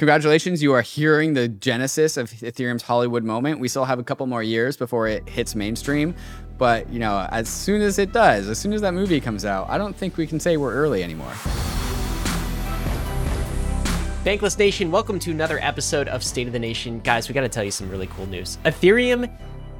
congratulations. You are hearing the genesis of Ethereum's Hollywood moment. We still have a couple more years before it hits mainstream. But, you know, as soon as it does, as soon as that movie comes out, I don't think we can say we're early anymore. Bankless Nation, welcome to another episode of State of the Nation. Guys, we got to tell you some really cool news. Ethereum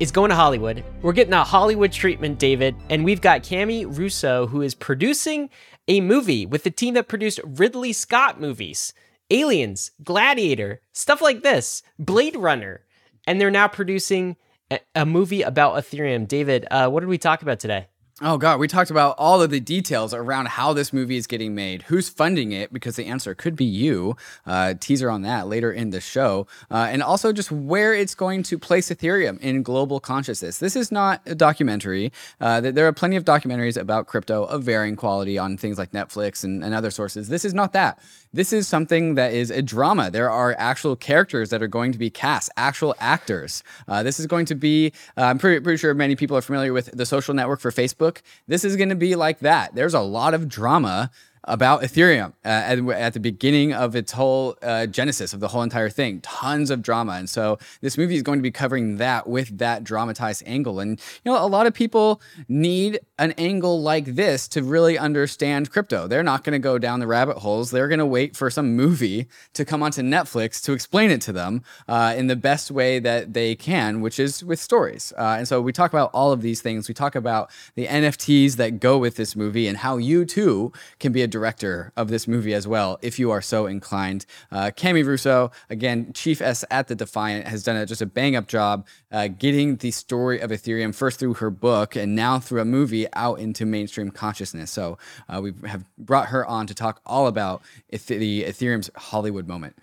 is going to Hollywood. We're getting a Hollywood treatment, David, and we've got Cami Russo, who is producing a movie with the team that produced Ridley Scott movies, Aliens, Gladiator, stuff like this, Blade Runner, and they're now producing a, a movie about Ethereum. David, uh, what did we talk about today? Oh God, we talked about all of the details around how this movie is getting made, who's funding it, because the answer could be you. Uh, teaser on that later in the show, uh, and also just where it's going to place Ethereum in global consciousness. This is not a documentary. Uh, there are plenty of documentaries about crypto of varying quality on things like Netflix and, and other sources. This is not that. This is something that is a drama. There are actual characters that are going to be cast, actual actors. Uh, this is going to be. Uh, I'm pretty, pretty sure many people are familiar with the social network for Facebook. This is going to be like that. There's a lot of drama about Ethereum uh, at, at, the beginning of its whole uh, genesis of the whole entire thing. Tons of drama. And so this movie is going to be covering that with that dramatized angle. And, you know, a lot of people need an angle like this to really understand crypto. They're not going to go down the rabbit holes. They're going to wait for some movie to come onto Netflix to explain it to them uh, in the best way that they can, which is with stories. Uh, and so we talk about all of these things. We talk about the NFTs that go with this movie and how you too can be a director of this movie as well, if you are so inclined. Uh, Cami Russo, again, Chief S at the Defiant, has done a, just a bang up job uh, getting the story of Ethereum first through her book and now through a movie out into mainstream consciousness. So uh, we have brought her on to talk all about the Ethereum's Hollywood moment.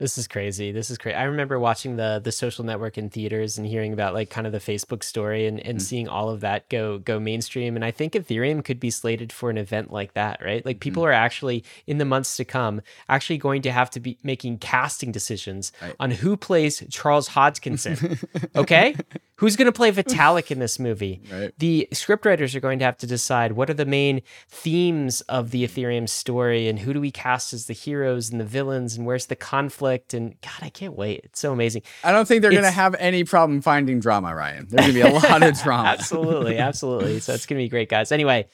This is crazy. This is crazy. I remember watching the the social network in theaters and hearing about like kind of the Facebook story and, and mm. seeing all of that go go mainstream. And I think Ethereum could be slated for an event like that, right? Like people mm. are actually in the months to come actually going to have to be making casting decisions right. on who plays Charles Hoskinson. okay? Who's going to play Vitalik in this movie? Right. The scriptwriters are going to have to decide what are the main themes of the Ethereum story and who do we cast as the heroes and the villains and where's the conflict and God, I can't wait. It's so amazing. I don't think they're going to have any problem finding drama, Ryan. There's going to be a lot of drama. absolutely, absolutely. So it's going to be great, guys. Anyway,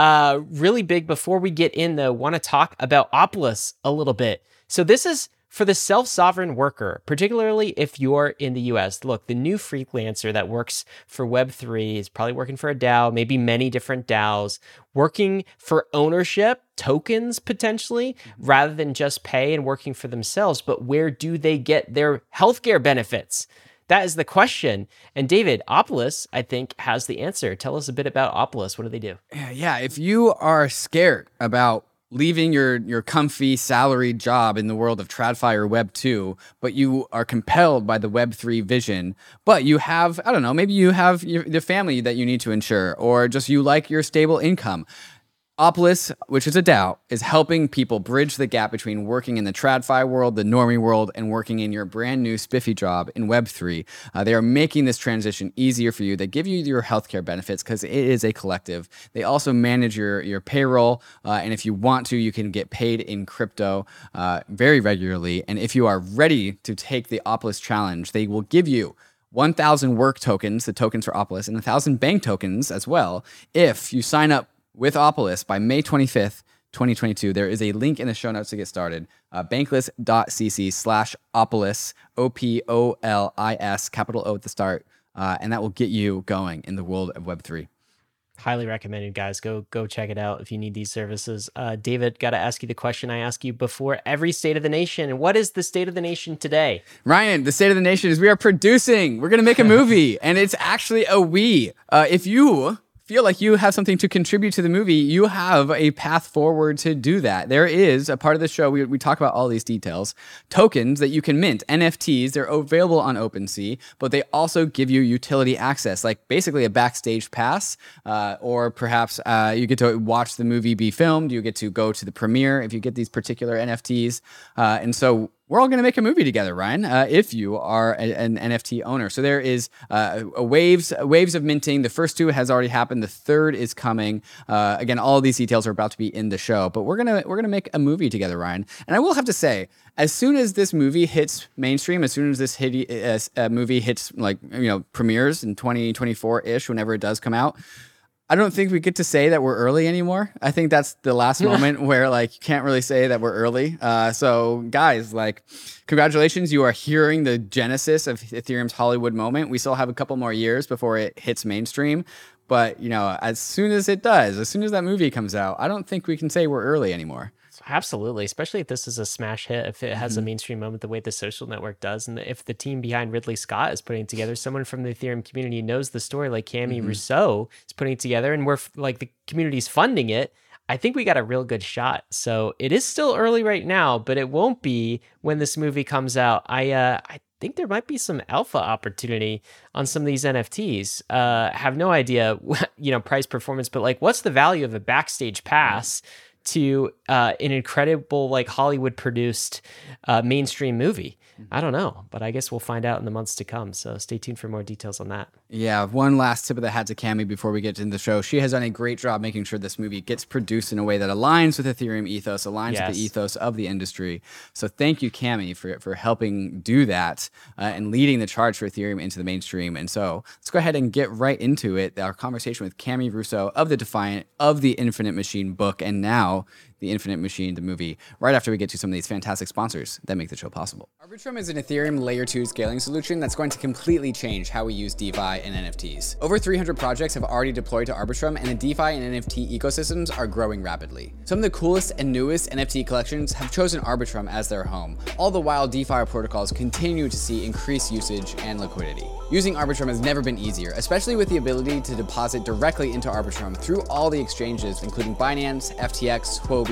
uh, really big before we get in though, want to talk about Opolis a little bit. So this is for the self sovereign worker, particularly if you're in the US, look, the new freelancer that works for Web3 is probably working for a DAO, maybe many different DAOs, working for ownership, tokens potentially, mm-hmm. rather than just pay and working for themselves. But where do they get their healthcare benefits? That is the question. And David, Opolis, I think, has the answer. Tell us a bit about Opolis. What do they do? Yeah, if you are scared about leaving your your comfy salaried job in the world of TradFi or Web 2, but you are compelled by the Web 3 vision, but you have, I don't know, maybe you have your, the family that you need to insure, or just you like your stable income. Opolis, which is a DAO, is helping people bridge the gap between working in the TradFi world, the normie world, and working in your brand new spiffy job in Web3. Uh, they are making this transition easier for you. They give you your healthcare benefits because it is a collective. They also manage your, your payroll. Uh, and if you want to, you can get paid in crypto uh, very regularly. And if you are ready to take the Opolis challenge, they will give you 1,000 work tokens, the tokens for Opolis, and 1,000 bank tokens as well if you sign up with Opolis by May 25th, 2022. There is a link in the show notes to get started. Uh, bankless.cc slash Opolis, O P O L I S, capital O at the start. Uh, and that will get you going in the world of Web3. Highly recommended, guys. Go go check it out if you need these services. Uh, David, got to ask you the question I ask you before every State of the Nation. What is the State of the Nation today? Ryan, the State of the Nation is we are producing. We're gonna make a movie, and it's actually a we. Uh, if you feel like you have something to contribute to the movie, you have a path forward to do that. There is a part of the show, we, we talk about all these details, tokens that you can mint, NFTs. They're available on OpenSea, but they also give you utility access, like basically a backstage pass, uh, or perhaps uh, you get to watch the movie be filmed, you get to go to the premiere if you get these particular NFTs. Uh, and so we're all going to make a movie together, Ryan, uh, if you are a, an NFT owner. So there is uh, waves waves of minting. The first two has already happened. The third is coming. Uh, again, all these details are about to be in the show, but we're gonna we're gonna make a movie together, Ryan. And I will have to say, as soon as this movie hits mainstream, as soon as this hit, uh, movie hits like you know premieres in 2024 ish, whenever it does come out. I don't think we get to say that we're early anymore. I think that's the last moment where like you can't really say that we're early. Uh, so guys, like, congratulations, you are hearing the genesis of Ethereum's Hollywood moment. We still have a couple more years before it hits mainstream, but you know, as soon as it does, as soon as that movie comes out, I don't think we can say we're early anymore. Absolutely, especially if this is a smash hit, if it has mm-hmm. a mainstream moment the way the social network does, and if the team behind Ridley Scott is putting together, someone from the Ethereum community knows the story, like Cami mm-hmm. Russo is putting together, and we're like the community's funding it. I think we got a real good shot. So it is still early right now, but it won't be when this movie comes out. I uh, I think there might be some alpha opportunity on some of these NFTs. Uh, have no idea, you know, price performance, but like, what's the value of a backstage pass? Mm-hmm to uh, an incredible like Hollywood produced uh, mainstream movie. I don't know, but I guess we'll find out in the months to come. So stay tuned for more details on that. Yeah, one last tip of the hat to Cami before we get into the show. She has done a great job making sure this movie gets produced in a way that aligns with Ethereum ethos, aligns yes. with the ethos of the industry. So thank you, Cami, for for helping do that uh, and leading the charge for Ethereum into the mainstream. And so let's go ahead and get right into it. Our conversation with Cami Russo of the Defiant of the Infinite Machine book, and now now the Infinite Machine, the movie, right after we get to some of these fantastic sponsors that make the show possible. Arbitrum is an Ethereum Layer 2 scaling solution that's going to completely change how we use DeFi and NFTs. Over 300 projects have already deployed to Arbitrum, and the DeFi and NFT ecosystems are growing rapidly. Some of the coolest and newest NFT collections have chosen Arbitrum as their home, all the while DeFi protocols continue to see increased usage and liquidity. Using Arbitrum has never been easier, especially with the ability to deposit directly into Arbitrum through all the exchanges, including Binance, FTX, Huobi,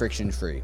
friction free.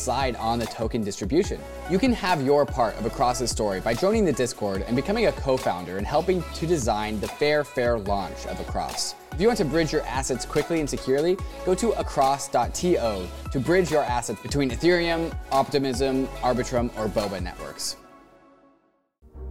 on the token distribution. You can have your part of Across's story by joining the Discord and becoming a co-founder and helping to design the fair, fair launch of Across. If you want to bridge your assets quickly and securely, go to across.to to bridge your assets between Ethereum, Optimism, Arbitrum, or Boba networks.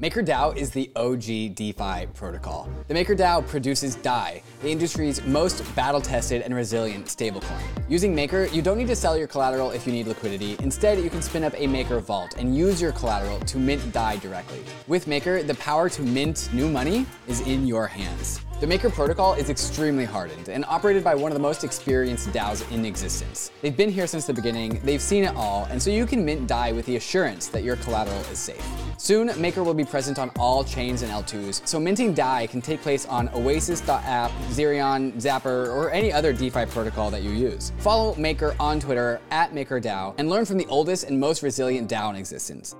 MakerDAO is the OG DeFi protocol. The MakerDAO produces DAI, the industry's most battle-tested and resilient stablecoin. Using Maker, you don't need to sell your collateral if you need liquidity. Instead, you can spin up a Maker vault and use your collateral to mint DAI directly. With Maker, the power to mint new money is in your hands. The Maker protocol is extremely hardened and operated by one of the most experienced DAOs in existence. They've been here since the beginning, they've seen it all, and so you can mint DAI with the assurance that your collateral is safe. Soon, Maker will be present on all chains and L2s, so minting DAI can take place on Oasis.app, Zerion, Zapper, or any other DeFi protocol that you use. Follow Maker on Twitter at MakerDAO and learn from the oldest and most resilient DAO in existence.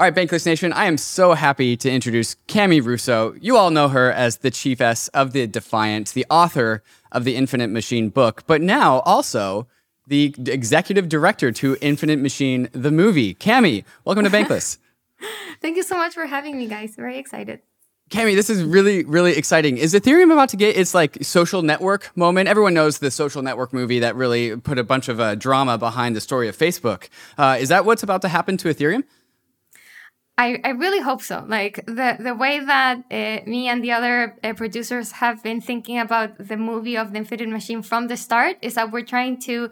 All right, Bankless Nation, I am so happy to introduce Cami Russo. You all know her as the chiefess of the Defiant, the author of the Infinite Machine book, but now also the executive director to Infinite Machine, the movie. Cami, welcome to Bankless. Thank you so much for having me, guys. Very excited. Cami, this is really, really exciting. Is Ethereum about to get its like social network moment? Everyone knows the social network movie that really put a bunch of uh, drama behind the story of Facebook. Uh, is that what's about to happen to Ethereum? I, I really hope so. Like the the way that uh, me and the other uh, producers have been thinking about the movie of the Infinite Machine from the start is that we're trying to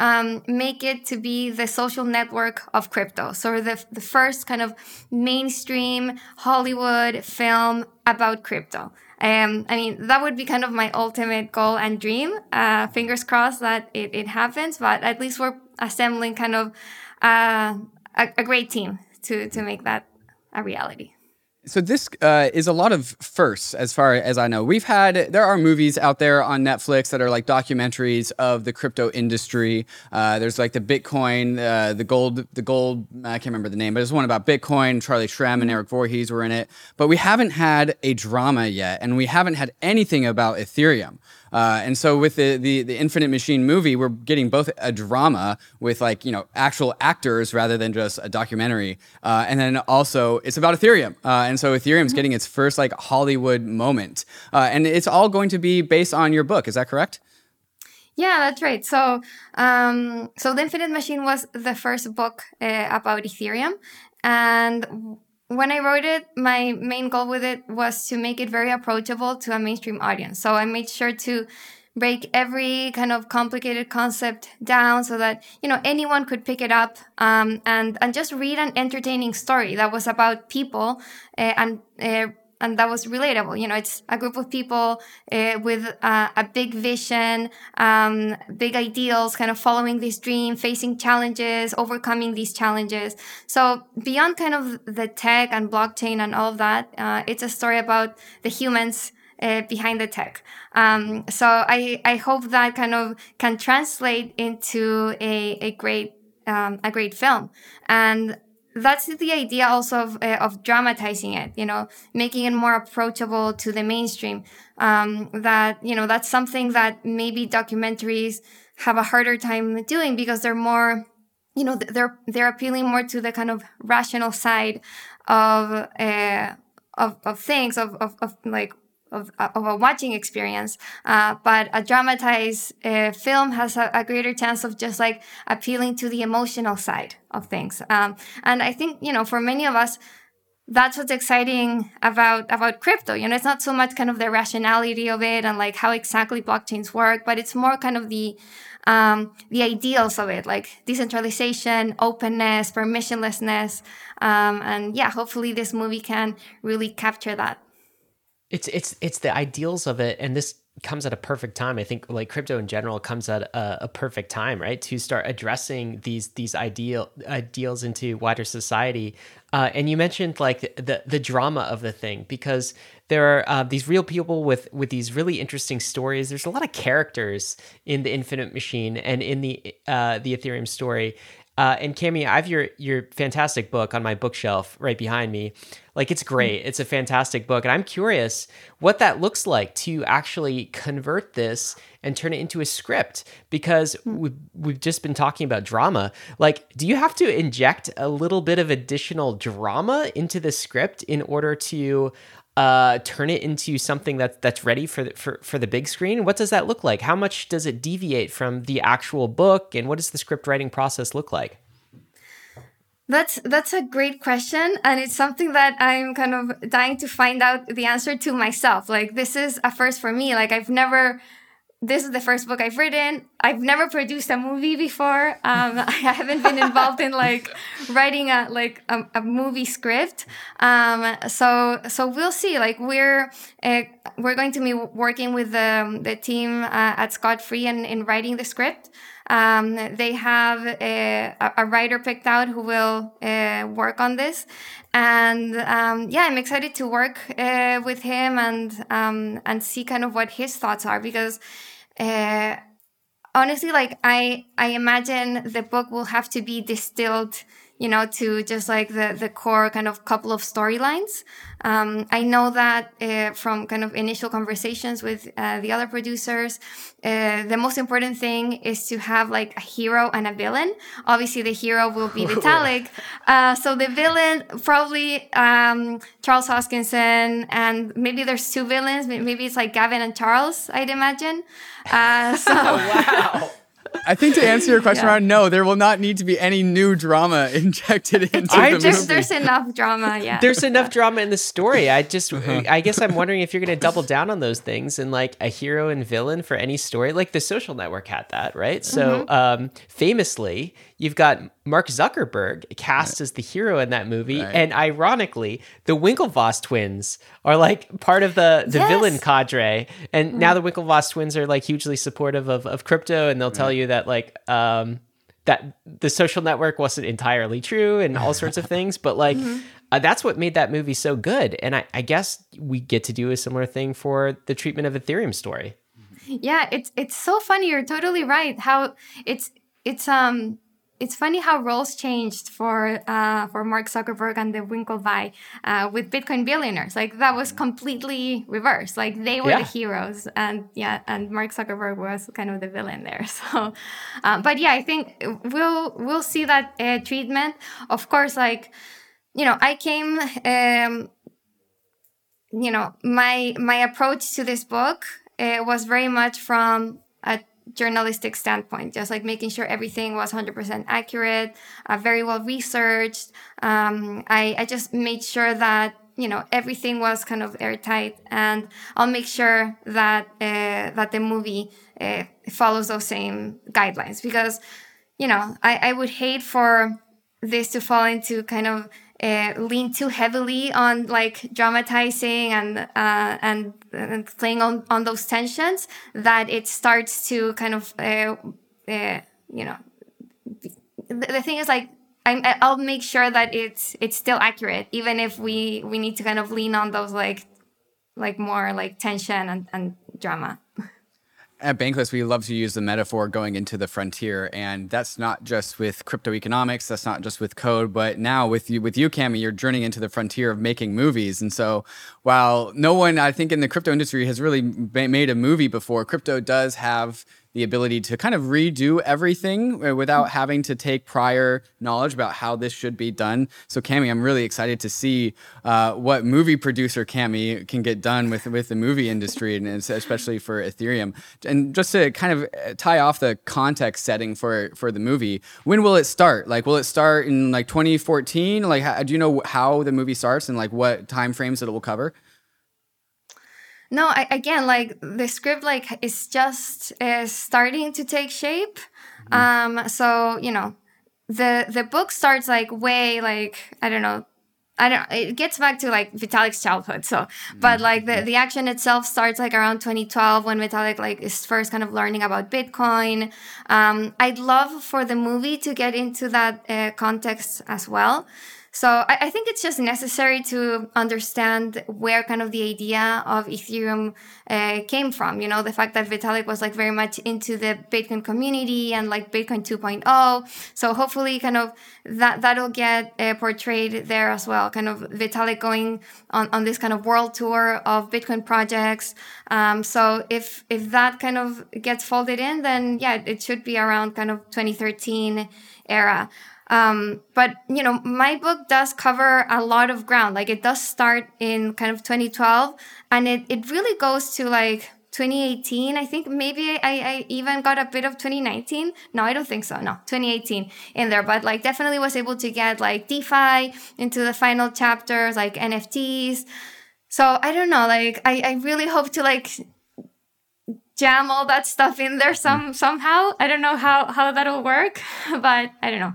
um, make it to be the social network of crypto. So the the first kind of mainstream Hollywood film about crypto. Um, I mean, that would be kind of my ultimate goal and dream. Uh, fingers crossed that it, it happens, but at least we're assembling kind of uh, a, a great team to to make that a reality. So this uh, is a lot of firsts, as far as I know. We've had there are movies out there on Netflix that are like documentaries of the crypto industry. Uh, there's like the Bitcoin, uh, the gold, the gold. I can't remember the name, but there's one about Bitcoin. Charlie Shrem and Eric Voorhees were in it, but we haven't had a drama yet, and we haven't had anything about Ethereum. Uh, and so with the, the, the Infinite Machine movie, we're getting both a drama with like you know actual actors rather than just a documentary, uh, and then also it's about Ethereum. Uh, and so Ethereum's getting its first like Hollywood moment, uh, and it's all going to be based on your book. Is that correct? Yeah, that's right. So, um, so the Infinite Machine was the first book uh, about Ethereum, and when I wrote it, my main goal with it was to make it very approachable to a mainstream audience. So I made sure to break every kind of complicated concept down so that you know anyone could pick it up um, and and just read an entertaining story that was about people uh, and uh, and that was relatable. You know, it's a group of people uh, with uh, a big vision, um, big ideals, kind of following this dream, facing challenges, overcoming these challenges. So beyond kind of the tech and blockchain and all of that, uh, it's a story about the humans. Uh, behind the tech. Um, so I, I hope that kind of can translate into a, a great um, a great film. And that's the idea also of, uh, of dramatizing it, you know, making it more approachable to the mainstream. Um, that, you know, that's something that maybe documentaries have a harder time doing because they're more, you know, they're, they're appealing more to the kind of rational side of, uh, of, of things, of, of, of like of, of a watching experience. Uh, but a dramatized uh, film has a, a, greater chance of just like appealing to the emotional side of things. Um, and I think, you know, for many of us, that's what's exciting about about crypto. You know, it's not so much kind of the rationality of it and like how exactly blockchains work, but it's more kind of the um, the ideals of it, like decentralization, openness, permissionlessness, um, and yeah, hopefully this movie can really capture that it's it's it's the ideals of it. And this comes at a perfect time. I think like crypto in general comes at a, a, perfect time right? To start addressing these these ideal ideals into wider society. Uh, and you mentioned like the the drama of the thing because there are uh, these real people with with these really interesting stories. There's a lot of characters in the infinite machine and in the uh, the ethereum story uh, and Cami, I have your your fantastic book on my bookshelf right behind me. Like it's great. It's a fantastic book, and I'm curious what that looks like to actually convert this and turn it into a script because we've we've just been talking about drama. Like, do you have to inject a little bit of additional drama into the script in order to uh, turn it into something that that's ready for the, for for the big screen? What does that look like? How much does it deviate from the actual book, and what does the script writing process look like? That's that's a great question, and it's something that I'm kind of dying to find out the answer to myself. Like this is a first for me. Like I've never this is the first book I've written. I've never produced a movie before. Um, I haven't been involved in like writing a like a, a movie script. Um, so so we'll see. Like we're uh, we're going to be working with the the team uh, at Scott Free and in writing the script. Um, they have a, a, writer picked out who will uh, work on this. And um, yeah, I'm excited to work uh, with him and um, and see kind of what his thoughts are because uh, honestly, like I I imagine the book will have to be distilled you know, to just like the, the core kind of couple of storylines. Um, I know that uh, from kind of initial conversations with uh, the other producers, uh, the most important thing is to have like a hero and a villain. Obviously, the hero will be Vitalik. Uh, so the villain, probably um, Charles Hoskinson, and maybe there's two villains. Maybe it's like Gavin and Charles, I'd imagine. Uh, so, wow I think to answer your question, yeah. around no, there will not need to be any new drama injected into I the just, movie. There's enough drama. Yeah, there's enough drama in the story. I just, uh-huh. I guess I'm wondering if you're going to double down on those things and like a hero and villain for any story. Like The Social Network had that, right? So, mm-hmm. um, famously, you've got Mark Zuckerberg cast right. as the hero in that movie, right. and ironically, the Winklevoss twins are like part of the the yes. villain cadre. And mm. now the Winklevoss twins are like hugely supportive of of crypto, and they'll right. tell you that like um that the social network wasn't entirely true and all sorts of things, but like. Mm-hmm. Uh, that's what made that movie so good, and I, I guess we get to do a similar thing for the treatment of Ethereum story. Yeah, it's it's so funny. You're totally right. How it's it's um it's funny how roles changed for uh, for Mark Zuckerberg and the Winklevi uh, with Bitcoin billionaires. Like that was completely reversed. Like they were yeah. the heroes, and yeah, and Mark Zuckerberg was kind of the villain there. So, um, but yeah, I think we'll we'll see that uh, treatment. Of course, like you know, I came. Um, you know, my my approach to this book uh, was very much from a journalistic standpoint, just like making sure everything was 100% accurate, uh, very well researched. Um, I, I just made sure that you know everything was kind of airtight, and I'll make sure that uh, that the movie uh, follows those same guidelines because you know I, I would hate for this to fall into kind of uh, lean too heavily on like dramatizing and uh, and, and playing on on those tensions that it starts to kind of uh, uh you know the, the thing is like i will make sure that it's it's still accurate even if we we need to kind of lean on those like like more like tension and, and drama at Bankless, we love to use the metaphor going into the frontier, and that's not just with crypto economics. That's not just with code, but now with you, with you, Cami, you're journeying into the frontier of making movies. And so, while no one, I think, in the crypto industry has really made a movie before, crypto does have the ability to kind of redo everything uh, without mm. having to take prior knowledge about how this should be done. So, Cami, I'm really excited to see uh, what movie producer Cami can get done with with the movie industry, and especially for Ethereum. And just to kind of uh, tie off the context setting for for the movie, when will it start? Like, will it start in like 2014? Like, how, do you know how the movie starts and like what time frames that it will cover? No I, again like the script like is just uh, starting to take shape mm-hmm. um so you know the the book starts like way like i don't know I don't. It gets back to like Vitalik's childhood. So, but mm-hmm. like the, the action itself starts like around 2012 when Vitalik like is first kind of learning about Bitcoin. Um, I'd love for the movie to get into that uh, context as well. So I, I, think it's just necessary to understand where kind of the idea of Ethereum uh, came from. You know, the fact that Vitalik was like very much into the Bitcoin community and like Bitcoin 2.0. So hopefully, kind of that that'll get uh, portrayed there as well. Kind of Vitalik going on on this kind of world tour of Bitcoin projects. Um, so if if that kind of gets folded in, then yeah, it should be around kind of 2013 era. Um, but you know, my book does cover a lot of ground. Like it does start in kind of 2012 and it, it really goes to like 2018. I think maybe I, I even got a bit of 2019. No, I don't think so. No, 2018 in there, but like definitely was able to get like DeFi into the final chapters, like NFTs. So I don't know, like I, I really hope to like jam all that stuff in there some somehow. I don't know how how that'll work, but I don't know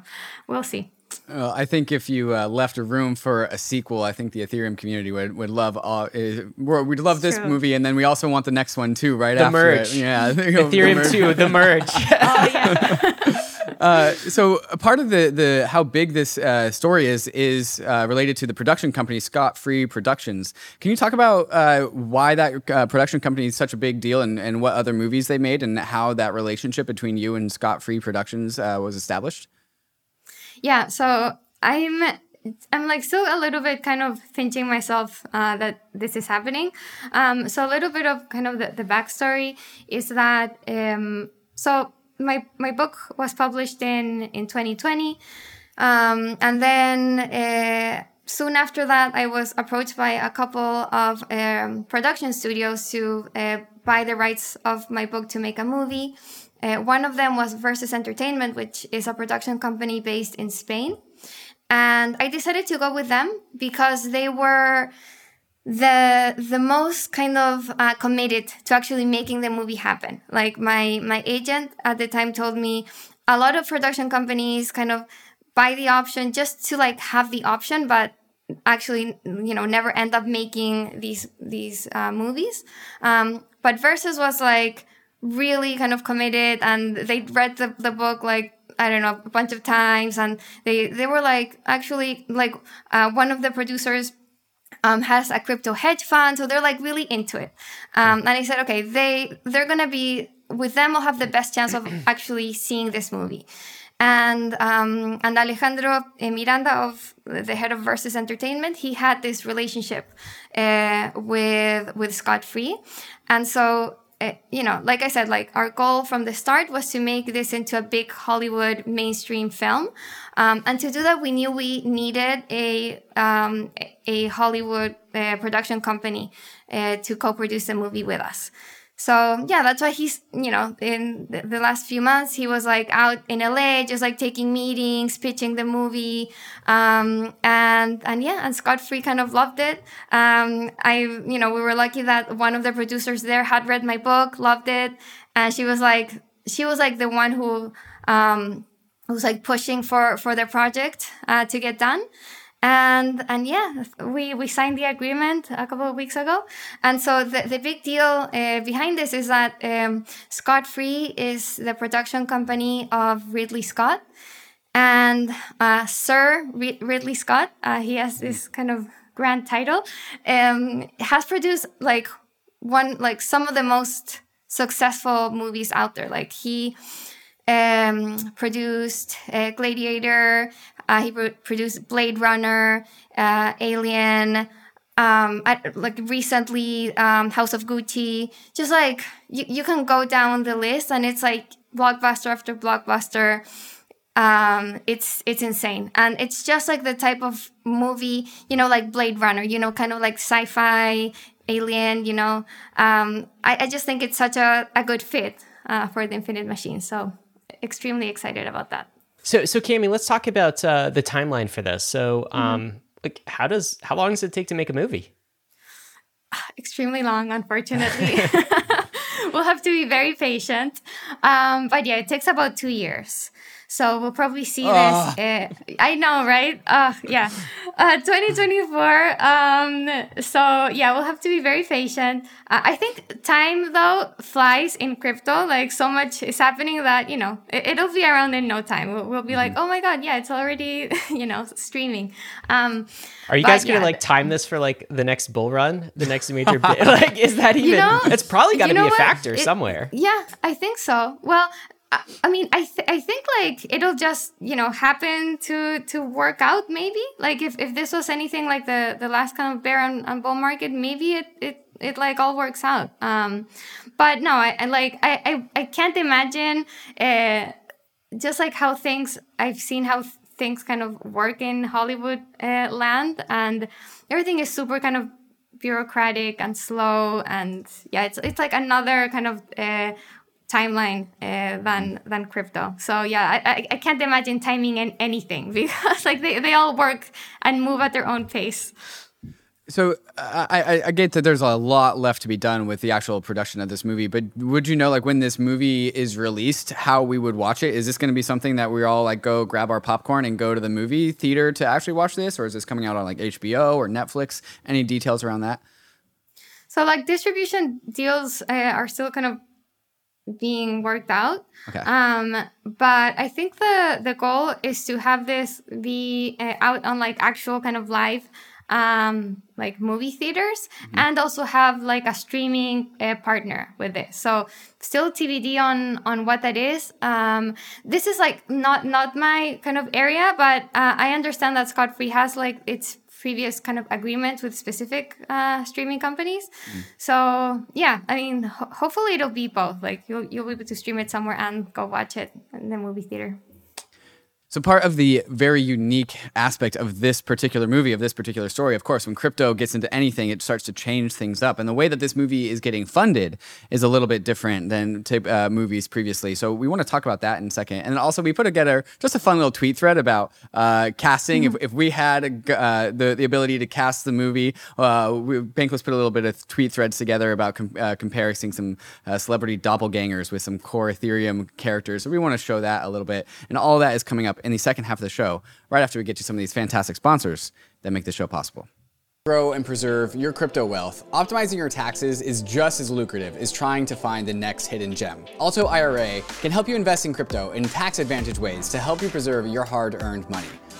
we'll see. Well, I think if you uh, left a room for a sequel, I think the Ethereum community would, would love all. Uh, we'd love this True. movie, and then we also want the next one too, right the after merge. it. Yeah, Ethereum two, the merge. oh yeah. uh, so part of the the how big this uh, story is is uh, related to the production company Scott Free Productions. Can you talk about uh, why that production company is such a big deal, and, and what other movies they made, and how that relationship between you and Scott Free Productions was established? Yeah so i'm i'm like still a little bit kind of thinking myself uh, that this is happening. Um, so a little bit of kind of the, the backstory is that um, so my my book was published in in 2020 um, and then uh, soon after that i was approached by a couple of um, production studios to uh, buy the rights of my book to make a movie Uh, one of them was Versus Entertainment, which is a production company based in Spain. And I decided to go with them because they were the the most kind of uh, committed to actually making the movie happen. Like my my agent at the time told me a lot of production companies kind of buy the option just to like have the option, but actually you know never end up making these these uh, movies. Um, but Versus was like really kind of committed, and they read the, the book like I don't know a bunch of times, and they they were like actually like uh, one of the producers um, has a crypto hedge fund, so they're like really into it. Um, and I said, okay, they they're gonna be with them. I'll have the best chance of actually seeing this movie. And um, and Alejandro Miranda, of the head of Versus Entertainment, he had this relationship uh, with with Scott Free, and so uh, you know, like I said, like our goal from the start was to make this into a big Hollywood mainstream film, um, and to do that, we knew we needed a um, a Hollywood uh, production company uh, to co-produce the movie with us. So yeah, that's why he's, you know, in the last few months, he was like out in LA, just like taking meetings, pitching the movie. Um, and, and yeah, and Scott Free kind of loved it. Um, I, you know, we were lucky that one of the producers there had read my book, loved it. And she was like, she was like the one who, um, was like pushing for, for the project, uh, to get done and and yeah we we signed the agreement a couple of weeks ago. And so the, the big deal uh, behind this is that um, scott free is the production company of ridley scott. And uh, sir ridley scott uh, he has this kind of grand title um, has produced like one like some of the most successful movies out there. Like he um, produced uh, Gladiator, uh, he produced Blade Runner, uh, Alien, um, I, like recently um, House of Gucci. Just like you, you can go down the list, and it's like blockbuster after blockbuster. Um, it's it's insane, and it's just like the type of movie, you know, like Blade Runner. You know, kind of like sci-fi, Alien. You know, um, I, I just think it's such a, a good fit uh, for the Infinite Machine. So extremely excited about that. So, so Cami, let's talk about uh, the timeline for this. So, mm-hmm. um, mm-hmm. like, how does how long does it take to make a movie? Extremely long, unfortunately. we'll have to be very patient. Um, but yeah, it takes about two years. So we'll probably see this. Uh, I know, right? Uh, yeah. Uh, 2024. Um, so yeah, we'll have to be very patient. Uh, I think time though flies in crypto. Like so much is happening that, you know, it, will be around in no time. We'll, we'll be like, mm-hmm. oh my God, yeah, it's already, you know, streaming. Um, Are you guys going to yeah, like time this for like the next bull run, the next major bit? like, is that even, you know, it's probably got to be a what? factor it, somewhere. Yeah, I think so. Well, I mean, I th- I think like it'll just you know happen to to work out maybe. Like if, if this was anything like the the last kind of bear on, and bull market maybe it it it like all works out. Um but no I, I like I, I I can't imagine uh just like how things I've seen how things kind of work in Hollywood uh, land and everything is super kind of bureaucratic and slow and yeah it's it's like another kind of uh, timeline uh, than than crypto. So yeah, I, I can't imagine timing in anything because like they, they all work and move at their own pace. So I, I, get that there's a lot left to be done with the actual production of this movie, but would you know like when this movie is released, how we would watch it? Is this going to be something that we all like go grab our popcorn and go to the movie theater to actually watch this, or is this coming out on like HBO or Netflix? Any details around that? So like distribution deals uh, are still kind of being worked out. Okay. Um, but I think the the goal is to have this be uh, out on like actual kind of live um like movie theaters mm-hmm. and also have like a streaming uh, partner with this so still tbd on on what that is um this is like not not my kind of area but uh, i understand that scott free has like its previous kind of agreements with specific uh, streaming companies. Mm. So yeah, I mean, ho- hopefully it'll be both. Like you'll you'll be able to stream it somewhere and go watch it in the movie theater. So part of the very unique aspect of this particular movie, of this particular story, of course, when crypto gets into anything, it starts to change things up. And the way that this movie is getting funded is a little bit different than t- uh, movies previously. So we want to talk about that in a second. And also, we put together just a fun little tweet thread about uh, casting. If, if we had uh, the the ability to cast the movie, uh, we, Bankless put a little bit of tweet threads together about com- uh, comparing some uh, celebrity doppelgangers with some core Ethereum characters. So we want to show that a little bit, and all that is coming up in the second half of the show, right after we get to some of these fantastic sponsors that make the show possible. Grow and preserve your crypto wealth. Optimizing your taxes is just as lucrative as trying to find the next hidden gem. Alto IRA can help you invest in crypto in tax advantage ways to help you preserve your hard earned money.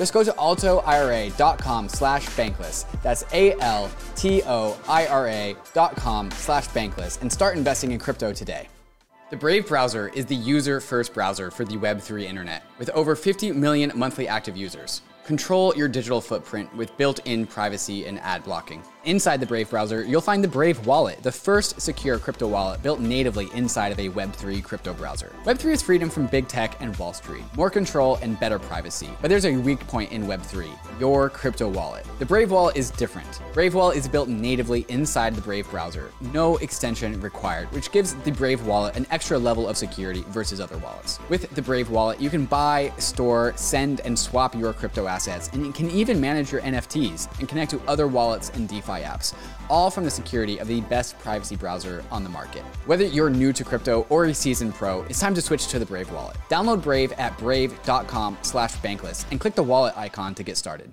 Just go to altoira.com slash bankless. That's A-L-T-O-I-R-A dot com slash bankless and start investing in crypto today. The Brave browser is the user-first browser for the Web3 internet, with over 50 million monthly active users. Control your digital footprint with built-in privacy and ad blocking. Inside the Brave browser, you'll find the Brave Wallet, the first secure crypto wallet built natively inside of a Web3 crypto browser. Web3 is freedom from big tech and Wall Street, more control and better privacy. But there's a weak point in Web3 your crypto wallet. The Brave Wallet is different. Brave Wallet is built natively inside the Brave browser, no extension required, which gives the Brave Wallet an extra level of security versus other wallets. With the Brave Wallet, you can buy, store, send, and swap your crypto assets, and you can even manage your NFTs and connect to other wallets and DeFi apps, all from the security of the best privacy browser on the market. Whether you're new to crypto or a seasoned pro, it's time to switch to the Brave wallet. Download Brave at brave.com slash bankless and click the wallet icon to get started.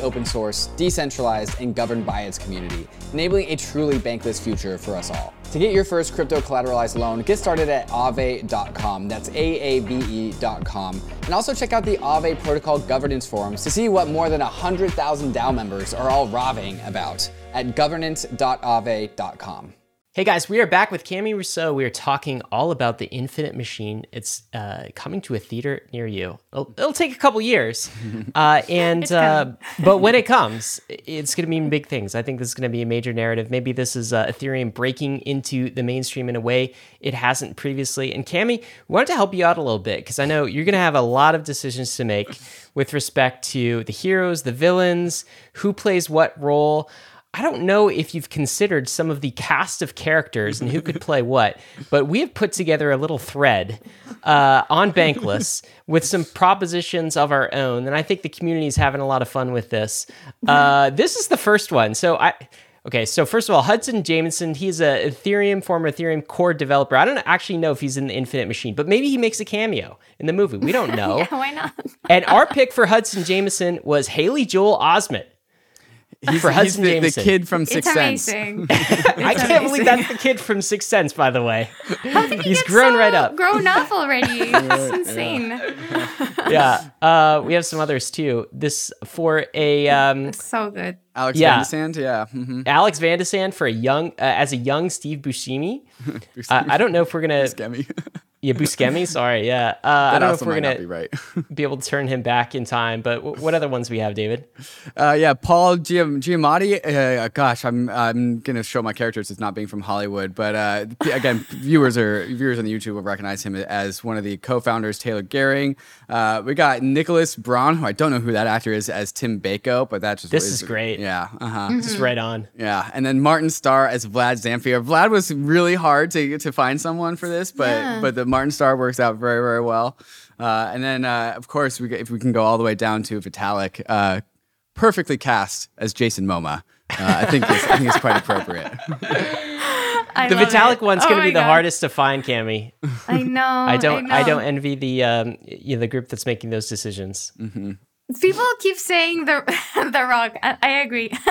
open source, decentralized, and governed by its community, enabling a truly bankless future for us all. To get your first crypto collateralized loan, get started at aave.com. That's A-A-V-E.com. And also check out the Aave protocol governance forums to see what more than 100,000 DAO members are all raving about at governance.aave.com. Hey guys, we are back with Cami Russo. We are talking all about the Infinite Machine. It's uh, coming to a theater near you. It'll, it'll take a couple years, uh, and uh, but when it comes, it's going to mean big things. I think this is going to be a major narrative. Maybe this is uh, Ethereum breaking into the mainstream in a way it hasn't previously. And Cami, we wanted to help you out a little bit because I know you're going to have a lot of decisions to make with respect to the heroes, the villains, who plays what role. I don't know if you've considered some of the cast of characters and who could play what, but we have put together a little thread uh, on Bankless with some propositions of our own, and I think the community is having a lot of fun with this. Uh, this is the first one, so I. Okay, so first of all, Hudson Jameson, he's a Ethereum former Ethereum core developer. I don't actually know if he's in the Infinite Machine, but maybe he makes a cameo in the movie. We don't know. yeah, why not? and our pick for Hudson Jameson was Haley Joel Osment. He's, For he's Hudson the, the Jameson. kid from It's Sixth Sense. amazing. I can't believe that's the kid from Sixth Sense, by the way. How did he He's get grown so right up. Grown up already. It's insane. yeah. Uh, we have some others too. This for a um, So good. Alex Yeah. Van Sand, yeah. mhm. Alex Van de Sande for a young uh, as a young Steve Buscemi. Uh, I don't know if we're gonna Scammy. Yeah Buscemi. Sorry, yeah. Uh, I don't know if we're gonna be right. be able to turn him back in time. But w- what other ones we have, David? Uh, yeah, Paul Giam- Giamatti. Uh, gosh, I'm I'm gonna show my characters as not being from Hollywood, but uh, again, viewers are viewers on the YouTube will recognize him as one of the co-founders, Taylor Gerring. Uh, we got Nicholas Braun, who I don't know who that actor is, as Tim Beiko, but that just This is great. Yeah, uh huh. Just right on. Yeah, and then Martin Starr as Vlad Zamfir. Vlad was really hard to to find someone for this, but Yeah. but the Martin Starr works out very, very well. Uh, and then, uh, of course, we, if we can go all the way down to Vitalik, uh, perfectly cast as Jason Momoa. Uh, I think is, I think it's quite appropriate. I the love Vitalik it. one's Oh going to my be the hardest to find, Cami. I know. I don't. I, know. don't envy the um, you know, the group that's making those decisions. People keep saying the the Rock. I, I agree.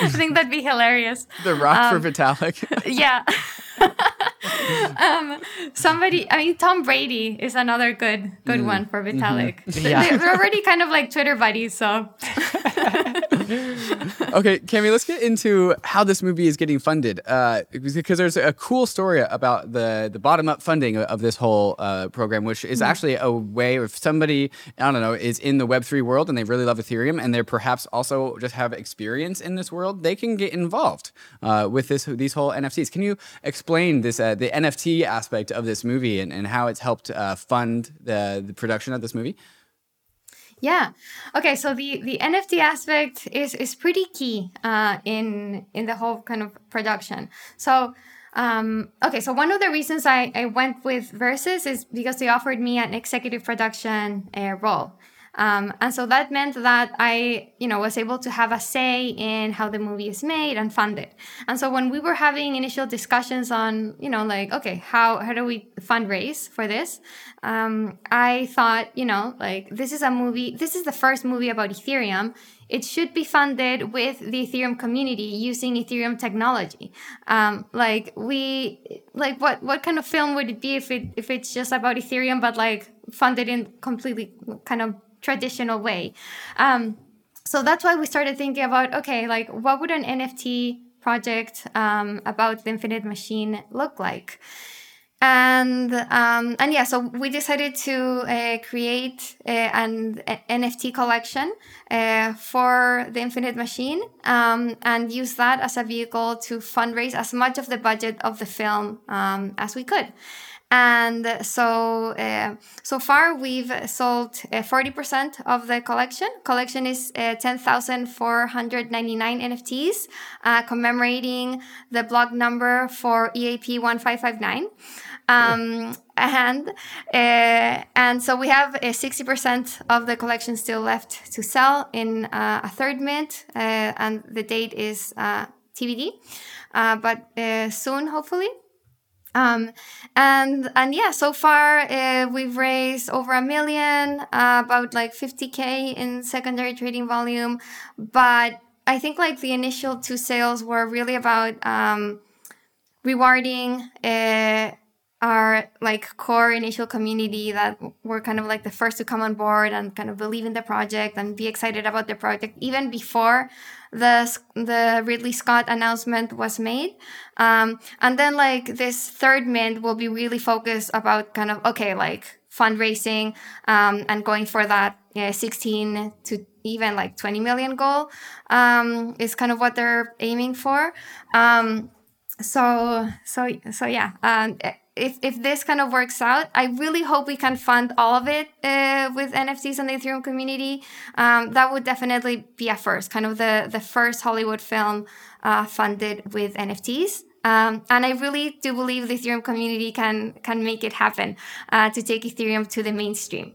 I think that'd be hilarious. The Rock Um, for Vitalik. Yeah. um, somebody. I mean, Tom Brady is another good good Mm. one for Vitalik. Yeah. They- They're already kind of like Twitter buddies, so okay, Cami, let's get into how this movie is getting funded. Uh, because there's a cool story about the the bottom up funding of this whole uh, program, which is actually a way if somebody I don't know is in the Web three world and they really love Ethereum and they're perhaps also just have experience in this world, they can get involved uh, with this these whole NFTs. Can you explain this uh, the NFT aspect of this movie and, and how it's helped uh, fund the the production of this movie? Yeah. Okay. So the the NFT aspect is is pretty key uh, in in the whole kind of production. So. Um, okay, so one of the reasons I, I went with Versus is because they offered me an executive production uh, role. Um, and so that meant that I, you know, was able to have a say in how the movie is made and funded. And so when we were having initial discussions on, you know, like, okay, how, how do we fundraise for this? Um, I thought, you know, like, this is a movie, this is the first movie about Ethereum. It should be funded with the Ethereum community using Ethereum technology. Um, like we, like what, what kind of film would it be if it, if it's just about Ethereum, but like funded in completely kind of traditional way. Um, so that's why we started thinking about okay, like what would an NFT project um, about the Infinite Machine look like? And um, and yeah, so we decided to uh, create uh, an a- NFT collection uh, for the Infinite Machine um, and use that as a vehicle to fundraise as much of the budget of the film um, as we could. And so, uh, so far we've sold uh, 40% of the collection. Collection is uh, 10,499 NFTs, uh, commemorating the block number for EIP 1559. Um, and, uh, and so we have uh, 60% of the collection still left to sell in uh, a third mint, uh, and the date is uh, TBD, uh, but uh, soon, hopefully. Um, and and yeah, so far uh, we've raised over a million, uh, about like 50k in secondary trading volume. But I think like the initial two sales were really about um, rewarding uh, our like core initial community that were kind of like the first to come on board and kind of believe in the project and be excited about the project even before the the Ridley Scott announcement was made. Um, and then like this third mint will be really focused about kind of okay like fundraising um, and going for that yeah, 16 to even like 20 million goal um, is kind of what they're aiming for. Um, so so so yeah. Um, if, if this kind of works out, I really hope we can fund all of it uh, with NFTs and the Ethereum community. Um, that would definitely be a first, kind of the, the first Hollywood film uh, funded with NFTs. Um, and I really do believe the Ethereum community can can make it happen uh, to take Ethereum to the mainstream.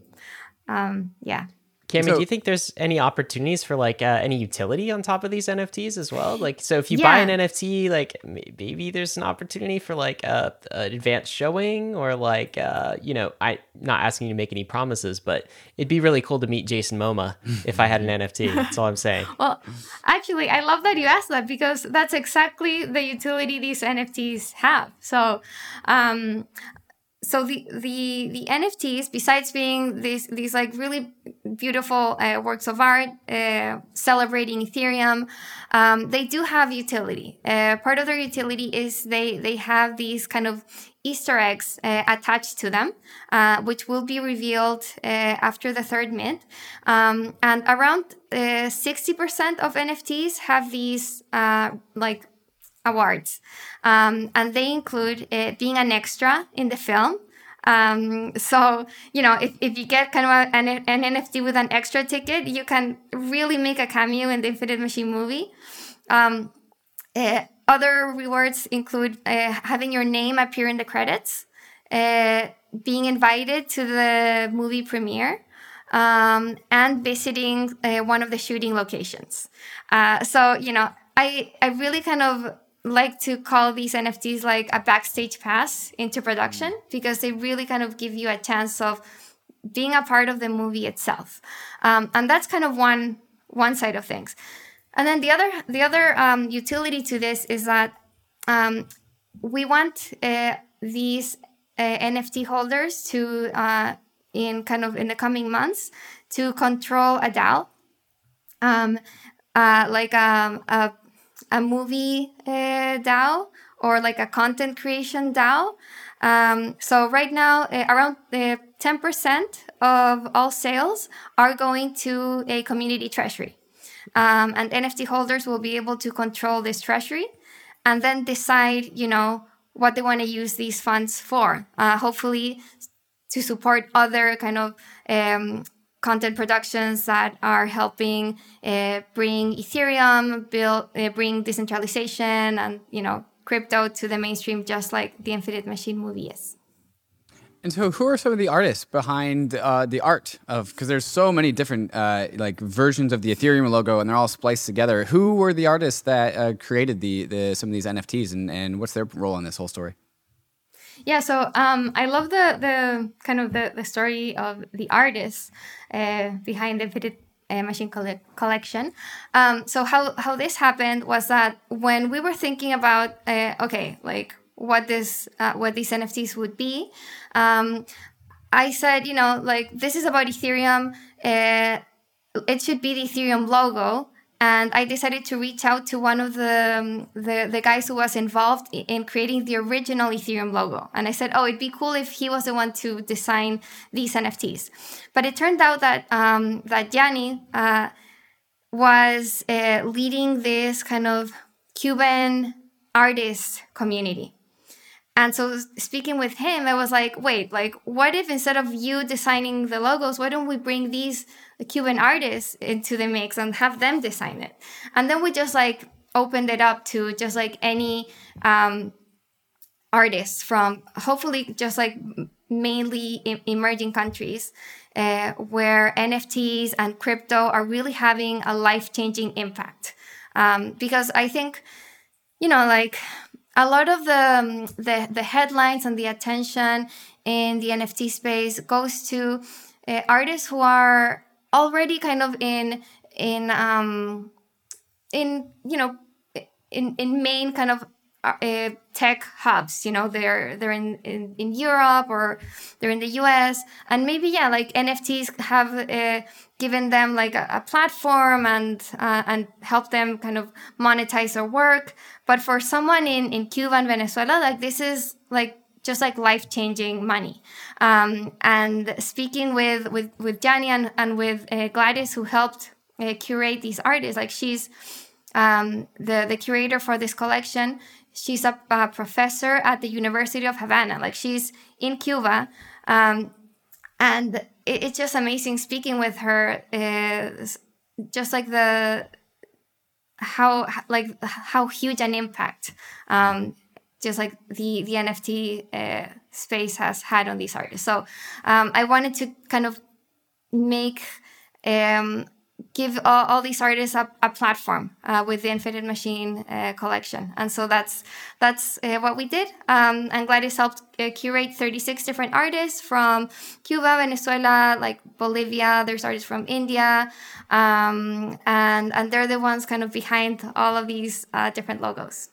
Um, yeah. Cami, So- do you think there's any opportunities for like uh, any utility on top of these NFTs as well? Like, so if you buy an NFT, like maybe there's an opportunity for like uh, an advanced showing or like, uh, you know, I not asking you to make any promises, but it'd be really cool to meet Jason Momoa if I had an NFT. That's all I'm saying. Well, actually, I love that you asked that because that's exactly the utility these NFTs have. So, um, so the the the NFTs, besides being these these like really beautiful uh, works of art uh, celebrating Ethereum, um, they do have utility. Uh, part of their utility is they they have these kind of Easter eggs uh, attached to them, uh, which will be revealed uh, after the third mint. Um, and around sixty percent of NFTs have these uh, like awards. Um, and they include uh, being an extra in the film. Um, so, you know, if, if you get kind of an, an NFT with an extra ticket, you can really make a cameo in the Infinite Machine movie. Um, uh, other rewards include uh, having your name appear in the credits. Being invited to the movie premiere um, and visiting uh, one of the shooting locations. Uh, so, you know, I, I really kind of like to call these NFTs like a backstage pass into production because they really kind of give you a chance of being a part of the movie itself. Um, and that's kind of one one side of things. And then the other the other um, utility to this is that um, we want uh, these uh, NFT holders to uh, in kind of in the coming months to control a DAO, um, uh, like um, a a movie uh, DAO or like a content creation DAO. Um, so right now, uh, around uh, 10% of all sales are going to a community treasury. Um, and NFT holders will be able to control this treasury and then decide, you know, what they want to use these funds for. Uh, hopefully, to support other kind of um, content productions that are helping uh, bring Ethereum, build, uh, bring decentralization, and you know, crypto to the mainstream, just like the Infinite Machine movie is. And so, who are some of the artists behind uh, the art of? Because there's so many different uh, like versions of the Ethereum logo, and they're all spliced together. Who were the artists that uh, created the, the some of these NFTs, and, and what's their role in this whole story? Yeah, so um, I love the the kind of the, the story of the artists uh, behind the Infinite uh, Machine coll- collection. Um, so how how this happened was that when we were thinking about uh, okay, like what this uh, what these NFTs would be. Um, I said, you know, like this is about Ethereum. Uh, it should be the Ethereum logo, and I decided to reach out to one of the, um, the the guys who was involved in creating the original Ethereum logo. And I said, oh, it'd be cool if he was the one to design these NFTs. But it turned out that um, that Gianni uh, was uh, leading this kind of Cuban artist community. And so speaking with him, I was like, wait, like, what if instead of you designing the logos, why don't we bring these Cuban artists into the mix and have them design it? And then we just like opened it up to just like any um, artists from hopefully just like mainly emerging countries uh, where NFTs and crypto are really having a life changing impact. Um, because I think, you know, like a lot of the, um, the, the headlines and the attention in the NFT space goes to uh, artists who are already kind of in in um, in you know in in main kind of uh, tech hubs. You know, they're they're in, in, in Europe or they're in the US, and maybe yeah, like NFTs have uh, given them like a, a platform and uh, and help them kind of monetize their work. But for someone in in Cuba and Venezuela, like this is like just like life changing money. Um, and speaking with with with Gianni and and with uh, Gladys, who helped uh, curate these artists, like she's um, the the curator for this collection she's a, a, professor at the University of Havana. Like she's in Cuba. Um, and it, it's just amazing speaking with her. Is just like the how like how huge an impact um, just like the the NFT uh, space has had on these artists. So um, I wanted to kind of make um, give all, all these artists a, a platform uh, with the Infinite Machine uh, collection, and so that's that's uh, what we did. Um, and Gladys helped uh, curate 36 different artists from Cuba, Venezuela, like Bolivia. There's artists from India, um, and and they're the ones kind of behind all of these uh, different logos.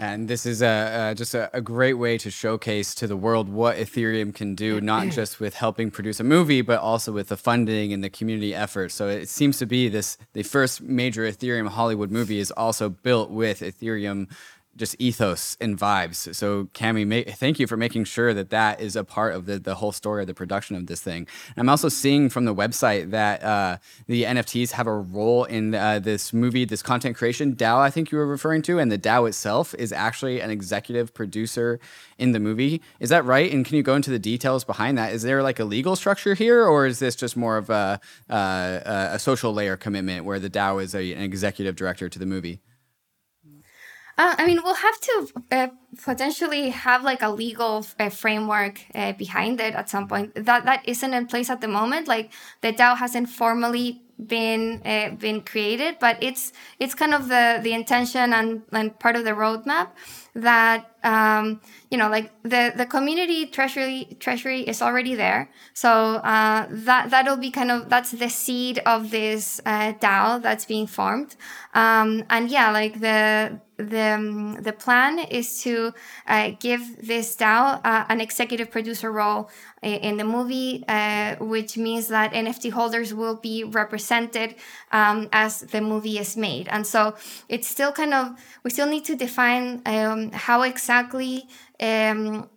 And this is a, just a, a, great way to showcase to the world what Ethereum can do, not just with helping produce a movie, but also with the funding and the community effort. So it seems to be this the first major Ethereum Hollywood movie is also built with Ethereum just ethos and vibes. So, Cami, ma- thank you for making sure that that is a part of the, the whole story of the production of this thing. And I'm also seeing from the website that uh, the NFTs have a role in uh, this movie, this content creation. DAO, I think you were referring to, and the DAO itself is actually an executive producer in the movie. Is that right? And can you go into the details behind that? Is there like a legal structure here, or is this just more of a, uh, a social layer commitment where the DAO is a, an executive director to the movie? Uh, I mean, we'll have to uh, potentially have like a legal uh, framework uh, behind it at some point. That that isn't in place at the moment. Like the DAO hasn't formally been uh, been created, but it's it's kind of the the intention and and part of the roadmap that um, you know like the the community treasury treasury is already there so uh, that that'll be kind of that's the seed of this DAO that's being formed um, and yeah like the the um, the plan is to uh, give this DAO uh, an executive producer role in the movie, uh, which means that NFT holders will be represented um, as the movie is made. And so it's still kind of we still need to define um, how exactly. Um,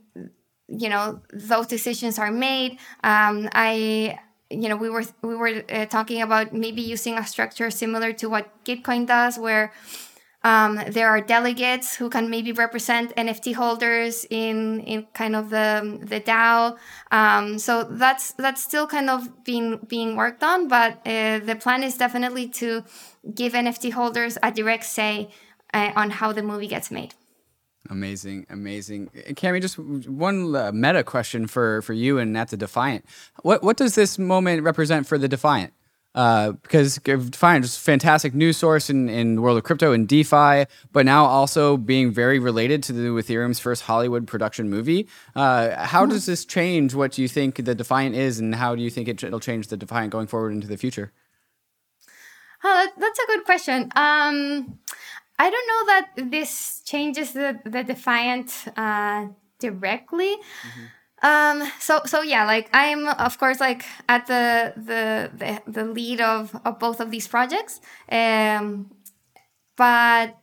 you know those decisions are made. Um, I you know we were we were uh, talking about maybe using a structure similar to what Gitcoin does, where um, there are delegates who can maybe represent NFT holders in in kind of the the DAO. Um, so that's that's still kind of being being worked on, but uh, the plan is definitely to give NFT holders a direct say uh, on how the movie gets made. Amazing, amazing. Cami, just one uh, meta question for for you and at the Defiant. What what does this moment represent for the Defiant? Uh, because Defiant is a fantastic news source in, in the world of crypto and DeFi, but now also being very related to the Ethereum's first Hollywood production movie. Uh, how does this change what you think the Defiant is, and how do you think it, will change the Defiant going forward into the future? Oh, that's a good question. Um, I don't know that this changes the, the Defiant uh, directly. Mm-hmm. Um, so so yeah, like I'm of course like at the the the, the lead of, of both of these projects. Um, but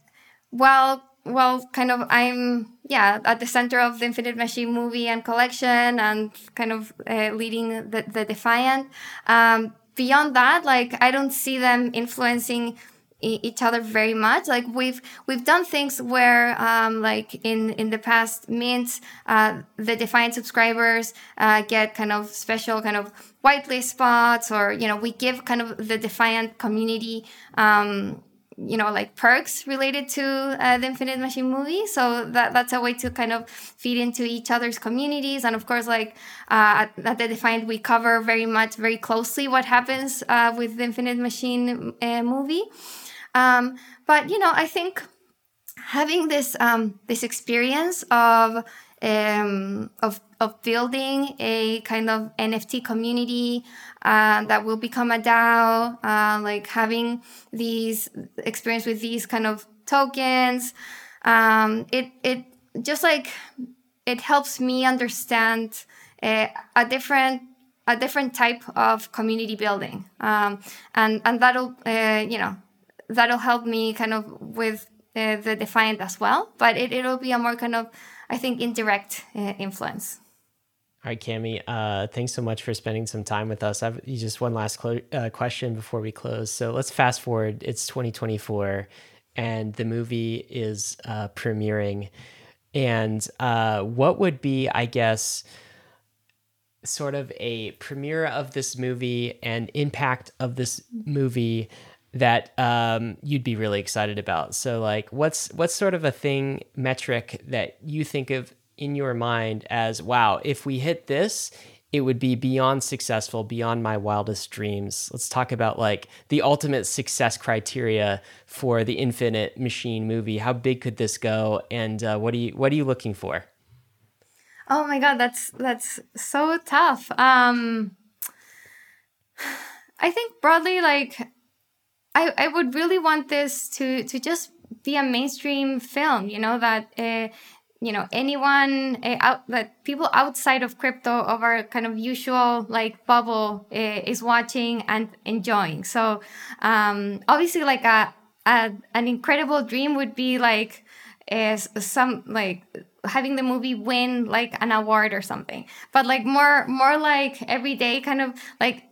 well well kind of I'm yeah at the center of the Infinite Machine movie and collection and kind of uh, leading the, the Defiant. Um, beyond that, like I don't see them influencing each other very much. Like we've we've done things where um, like in in the past mints uh, the defiant subscribers uh, get kind of special kind of whitelist spots or you know we give kind of the defiant community um, you know like perks related to uh, the infinite machine movie. So that that's a way to kind of feed into each other's communities. And of course like uh, at, at the defiant we cover very much very closely what happens uh, with the infinite machine uh, movie um, but you know, I think having this um, this experience of um, of of building a kind of NFT community uh, that will become a DAO, uh, like having these experience with these kind of tokens. Um, it it just like it helps me understand a, a different a different type of community building, um, and and that'll uh, you know that'll help me kind of with uh, the defiant as well. But it, it'll be a more kind of, I think, indirect uh, influence. All right, Cami, uh, thanks so much for spending some time with us. I've just one last clo- uh, question before we close. So let's fast forward. It's 2024, and the movie is uh, premiering. And uh, what would be, I guess, sort of a premiere of this movie and impact of this movie that um, you'd be really excited about. So, like, what's what's sort of a thing metric that you think of in your mind as, wow, if we hit this, it would be beyond successful, beyond my wildest dreams. Let's talk about like the ultimate success criteria for the Infinite Machine movie. How big could this go, and uh, what are you what are you looking for? Oh my god, that's that's so tough. Um, I think broadly, like I, I would really want this to to just be a mainstream film you know that uh, you know anyone uh, out that people outside of crypto of our kind of usual like bubble uh, is watching and enjoying. So um obviously like a, a an incredible dream would be like is some like having the movie win like an award or something. But like more more like every day kind of like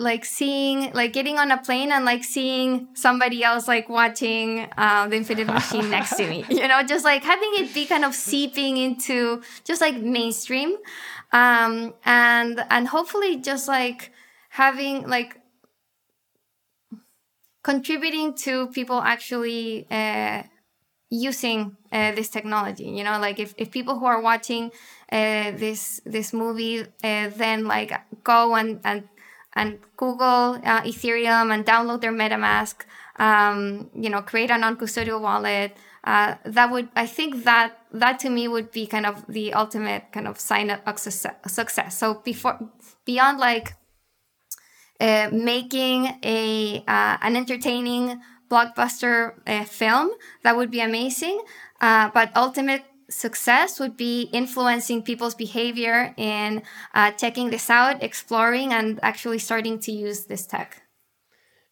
like seeing like getting on a plane and like seeing somebody else like watching uh, the infinite machine next to me you know just like having it be kind of seeping into just like mainstream um and and hopefully just like having like contributing to people actually uh using uh, this technology you know like if, if people who are watching uh, this this movie uh, then like go and and and google uh, ethereum and download their metamask um, you know create a non-custodial wallet. Uh, that would i think that that to me would be kind of the ultimate kind of sign of success. So before beyond like uh, making a uh, an entertaining blockbuster uh, film that would be amazing. Uh, but ultimate success would be influencing people's behavior in uh, checking this out exploring and actually starting to use this tech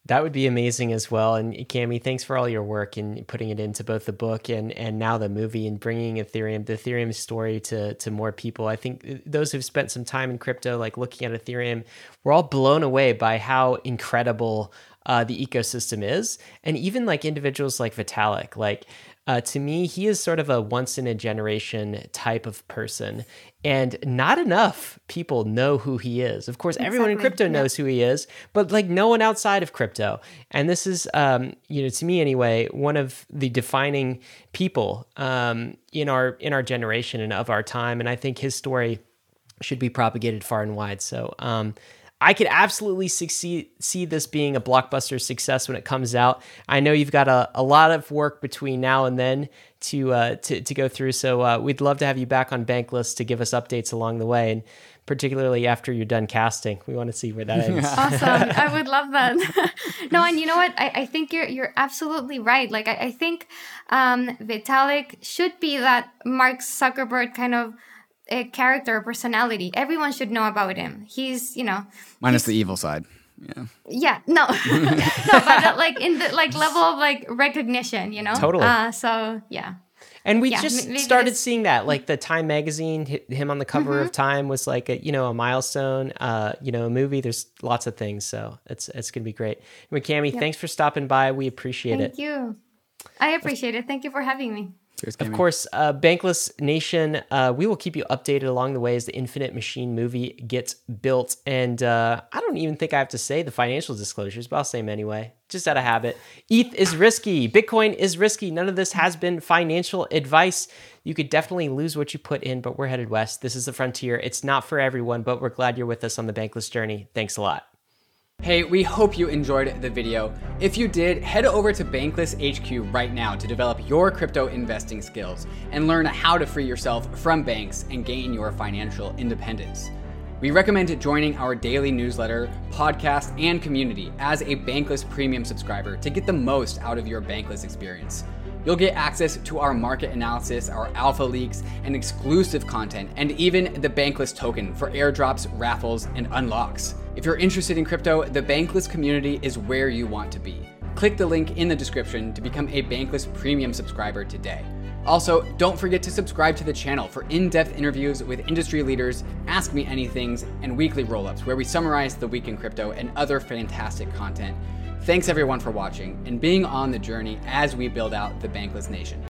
that would be amazing as well. And Cami, thanks for all your work in putting it into both the book and and now the movie and bringing Ethereum, the Ethereum story to to more people. I think those who've spent some time in crypto, like looking at Ethereum, we're all blown away by how incredible uh, the ecosystem is, and even like individuals like Vitalik, like uh, to me, he is sort of a once in a generation type of person. And not enough people know who he is. Of course, exactly. everyone in crypto knows who he is, but like no one outside of crypto. And this is, um, you know, to me anyway, one of the defining people um, in our in our generation and of our time. And I think his story should be propagated far and wide. So um, I could absolutely succeed, see this being a blockbuster success when it comes out. I know you've got a, a lot of work between now and then to uh, to, to go through. So uh, we'd love to have you back on Bankless to give us updates along the way, and particularly after you're done casting. We want to see where that ends. awesome! I would love that. no, and you know what? I, I think you're you're absolutely right. Like I, I think um, Vitalik should be that Mark Zuckerberg kind of a character a personality. Everyone should know about him. He's, you know, minus the evil side. Yeah. Yeah. No. no, but like in the like level of like recognition, you know. Totally. Uh, so yeah. And we yeah, just started seeing that, like the Time magazine, him on the cover mm-hmm. of Time was like a you know a milestone, uh, you know, a movie. There's lots of things, so it's it's gonna be great. Cami, yep. thanks for stopping by. We appreciate Thank it. Thank you. I appreciate it. Thank you for having me. Of course, uh, Bankless Nation, uh, we will keep you updated along the way as the Infinite Machine movie gets built. And uh, I don't even think I have to say the financial disclosures, but I'll say them anyway, just out of habit. ETH is risky. Bitcoin is risky. None of this has been financial advice. You could definitely lose what you put in, but we're headed west. This is the frontier. It's not for everyone, but we're glad you're with us on the Bankless journey. Thanks a lot. Hey, we hope you enjoyed the video. If you did, head over to Bankless HQ right now to develop your crypto investing skills and learn how to free yourself from banks and gain your financial independence. We recommend joining our daily newsletter, podcast, and community as a Bankless Premium subscriber to get the most out of your Bankless experience. You'll get access to our market analysis, our alpha leaks, and exclusive content, and even the Bankless token for airdrops, raffles, and unlocks. If you're interested in crypto, the Bankless community is where you want to be. Click the link in the description to become a Bankless Premium subscriber today. Also, don't forget to subscribe to the channel for in depth interviews with industry leaders, Ask Me Anythings, and weekly roll ups where we summarize the week in crypto and other fantastic content. Thanks everyone for watching and being on the journey as we build out the Bankless Nation.